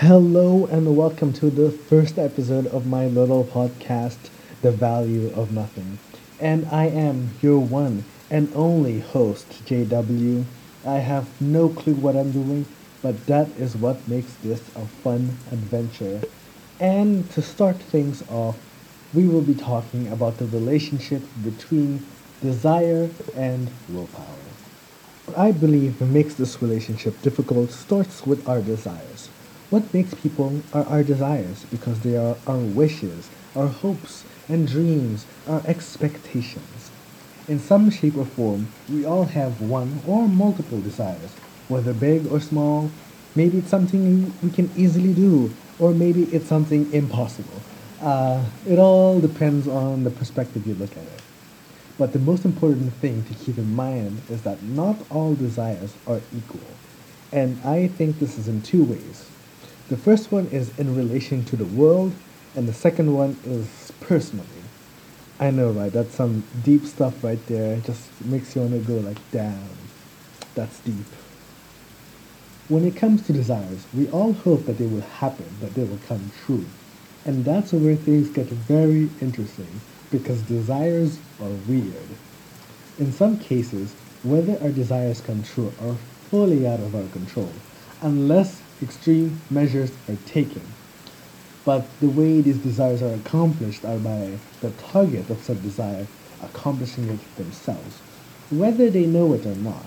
Hello and welcome to the first episode of my little podcast, The Value of Nothing. And I am your one and only host, JW. I have no clue what I'm doing, but that is what makes this a fun adventure. And to start things off, we will be talking about the relationship between desire and willpower. What I believe makes this relationship difficult starts with our desires. What makes people are our desires because they are our wishes, our hopes and dreams, our expectations. In some shape or form, we all have one or multiple desires, whether big or small. Maybe it's something we can easily do, or maybe it's something impossible. Uh, it all depends on the perspective you look at it. But the most important thing to keep in mind is that not all desires are equal. And I think this is in two ways. The first one is in relation to the world, and the second one is personally. I know, right? That's some deep stuff right there. It just makes you want to go like, damn, that's deep. When it comes to desires, we all hope that they will happen, that they will come true. And that's where things get very interesting because desires are weird. In some cases, whether our desires come true are fully out of our control, unless extreme measures are taken. But the way these desires are accomplished are by the target of said desire accomplishing it themselves, whether they know it or not.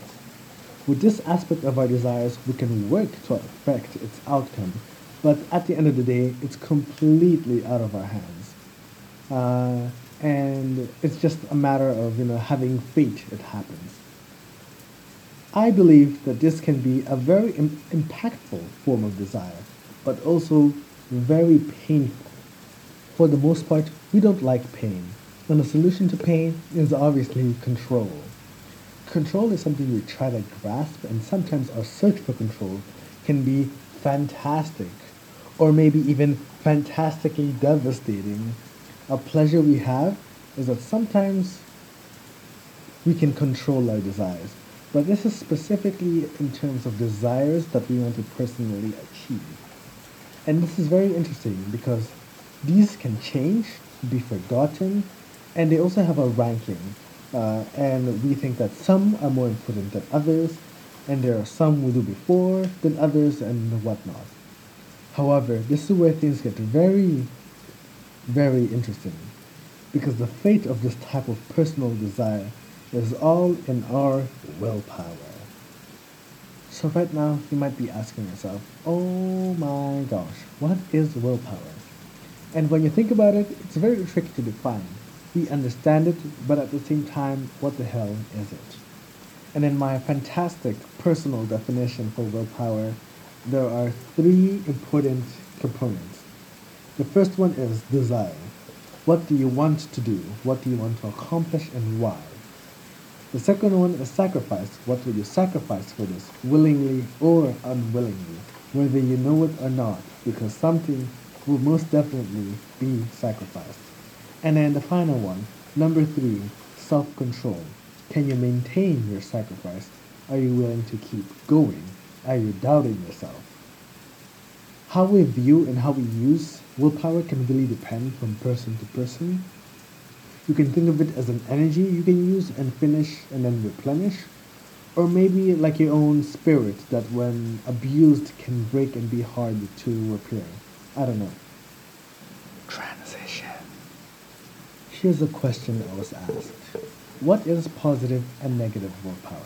With this aspect of our desires, we can work to affect its outcome but at the end of the day, it's completely out of our hands. Uh, and it's just a matter of you know having fate it happens. I believe that this can be a very Im- impactful form of desire, but also very painful. For the most part, we don't like pain, and the solution to pain is obviously control. Control is something we try to grasp, and sometimes our search for control can be fantastic or maybe even fantastically devastating. A pleasure we have is that sometimes we can control our desires. But this is specifically in terms of desires that we want to personally achieve. And this is very interesting because these can change, be forgotten, and they also have a ranking. Uh, and we think that some are more important than others, and there are some we do before than others, and whatnot. However, this is where things get very, very interesting because the fate of this type of personal desire is all in our willpower. So right now, you might be asking yourself, oh my gosh, what is willpower? And when you think about it, it's very tricky to define. We understand it, but at the same time, what the hell is it? And in my fantastic personal definition for willpower, there are three important components. The first one is desire. What do you want to do? What do you want to accomplish and why? The second one is sacrifice. What will you sacrifice for this, willingly or unwillingly, whether you know it or not, because something will most definitely be sacrificed. And then the final one, number three, self-control. Can you maintain your sacrifice? Are you willing to keep going? Are you doubting yourself? How we view and how we use willpower can really depend from person to person. You can think of it as an energy you can use and finish and then replenish. Or maybe like your own spirit that when abused can break and be hard to repair. I don't know. Transition. Here's a question I was asked. What is positive and negative willpower?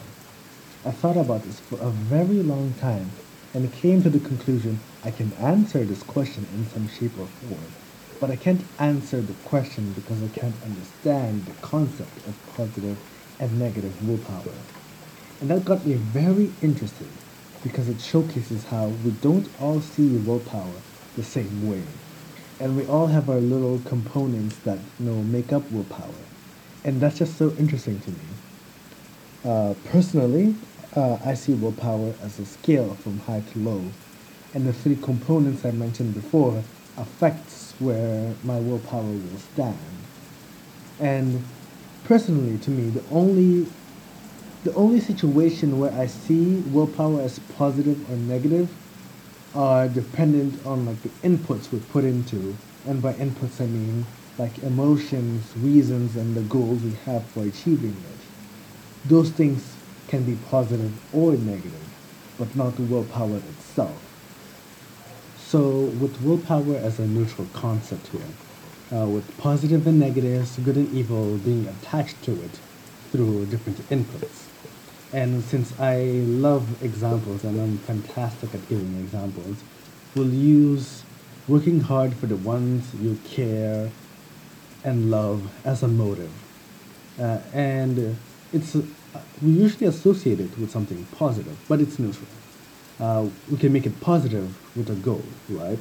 I thought about this for a very long time and came to the conclusion I can answer this question in some shape or form, but I can't answer the question because I can't understand the concept of positive and negative willpower. And that got me very interested because it showcases how we don't all see willpower the same way. And we all have our little components that you know make up willpower. And that's just so interesting to me. Uh, personally, uh, I see willpower as a scale from high to low, and the three components I mentioned before affects where my willpower will stand. And personally, to me, the only the only situation where I see willpower as positive or negative are dependent on like the inputs we put into, and by inputs I mean like emotions, reasons, and the goals we have for achieving it. Those things can be positive or negative, but not the willpower itself. So, with willpower as a neutral concept here, uh, with positive and negatives, good and evil being attached to it through different inputs. And since I love examples and I'm fantastic at giving examples, we'll use working hard for the ones you care and love as a motive. Uh, and it's uh, we usually associate it with something positive, but it's neutral. Uh, we can make it positive with a goal, right?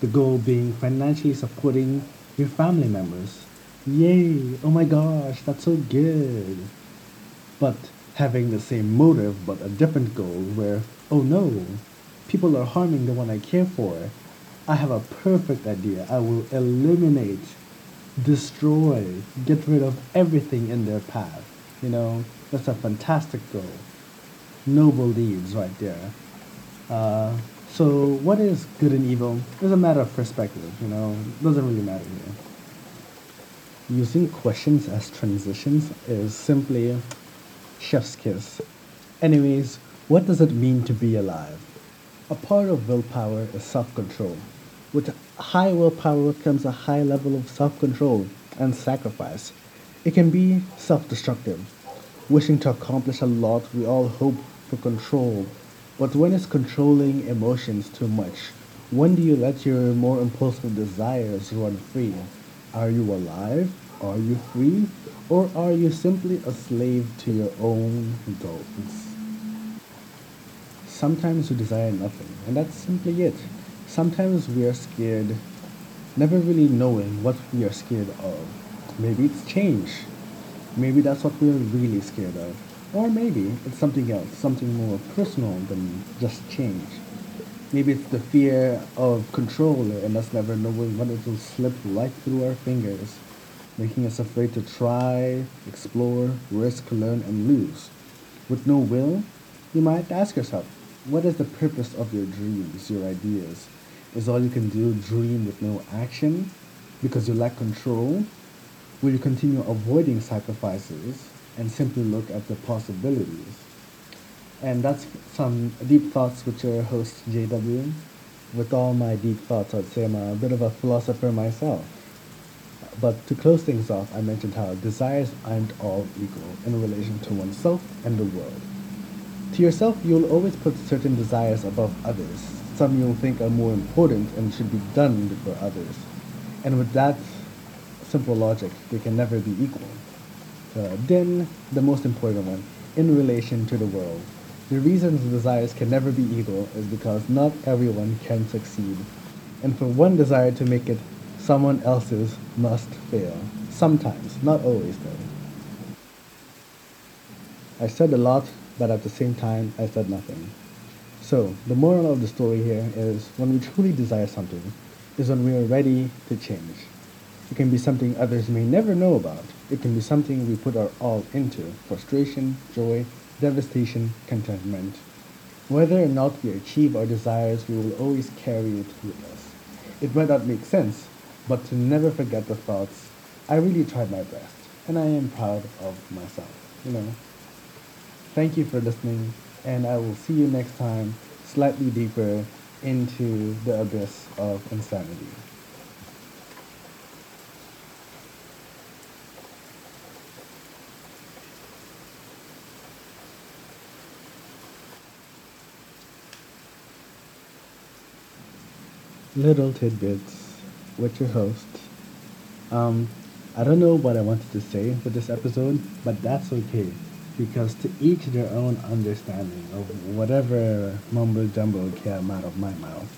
The goal being financially supporting your family members. Yay! Oh my gosh, that's so good. But having the same motive but a different goal where, oh no, people are harming the one I care for. I have a perfect idea. I will eliminate, destroy, get rid of everything in their path. You know, that's a fantastic goal. Noble deeds right there. Uh, so what is good and evil? It's a matter of perspective, you know, doesn't really matter here. Using questions as transitions is simply chef's kiss. Anyways, what does it mean to be alive? A part of willpower is self-control. With high willpower comes a high level of self-control and sacrifice. It can be self-destructive. Wishing to accomplish a lot, we all hope for control. But when is controlling emotions too much, when do you let your more impulsive desires run free? Are you alive? Are you free? Or are you simply a slave to your own goals? Sometimes we desire nothing, and that's simply it. Sometimes we are scared, never really knowing what we are scared of. Maybe it's change. Maybe that's what we're really scared of. Or maybe it's something else, something more personal than just change. Maybe it's the fear of control and us never knowing when it will slip right through our fingers making us afraid to try, explore, risk, learn, and lose. With no will, you might ask yourself, what is the purpose of your dreams, your ideas? Is all you can do dream with no action because you lack control? Will you continue avoiding sacrifices and simply look at the possibilities? And that's some deep thoughts with your host, JW. With all my deep thoughts, I'd say I'm a bit of a philosopher myself. But to close things off, I mentioned how desires aren't all equal in relation to oneself and the world. To yourself, you'll always put certain desires above others. Some you'll think are more important and should be done before others. And with that simple logic, they can never be equal. Uh, then, the most important one, in relation to the world. The reasons desires can never be equal is because not everyone can succeed. And for one desire to make it someone else's must fail. Sometimes, not always though. I said a lot, but at the same time, I said nothing. So, the moral of the story here is when we truly desire something, is when we are ready to change. It can be something others may never know about. It can be something we put our all into frustration, joy, devastation, contentment. Whether or not we achieve our desires, we will always carry it with us. It might not make sense, but to never forget the thoughts, I really tried my best, and I am proud of myself, you know. Thank you for listening, and I will see you next time, slightly deeper into the abyss of insanity. Little tidbits with your host. Um, I don't know what I wanted to say with this episode, but that's okay because to each their own understanding of whatever mumbo jumbo came out of my mouth.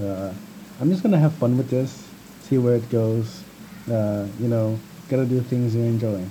Uh, I'm just gonna have fun with this, see where it goes. Uh, you know, gotta do things you enjoy.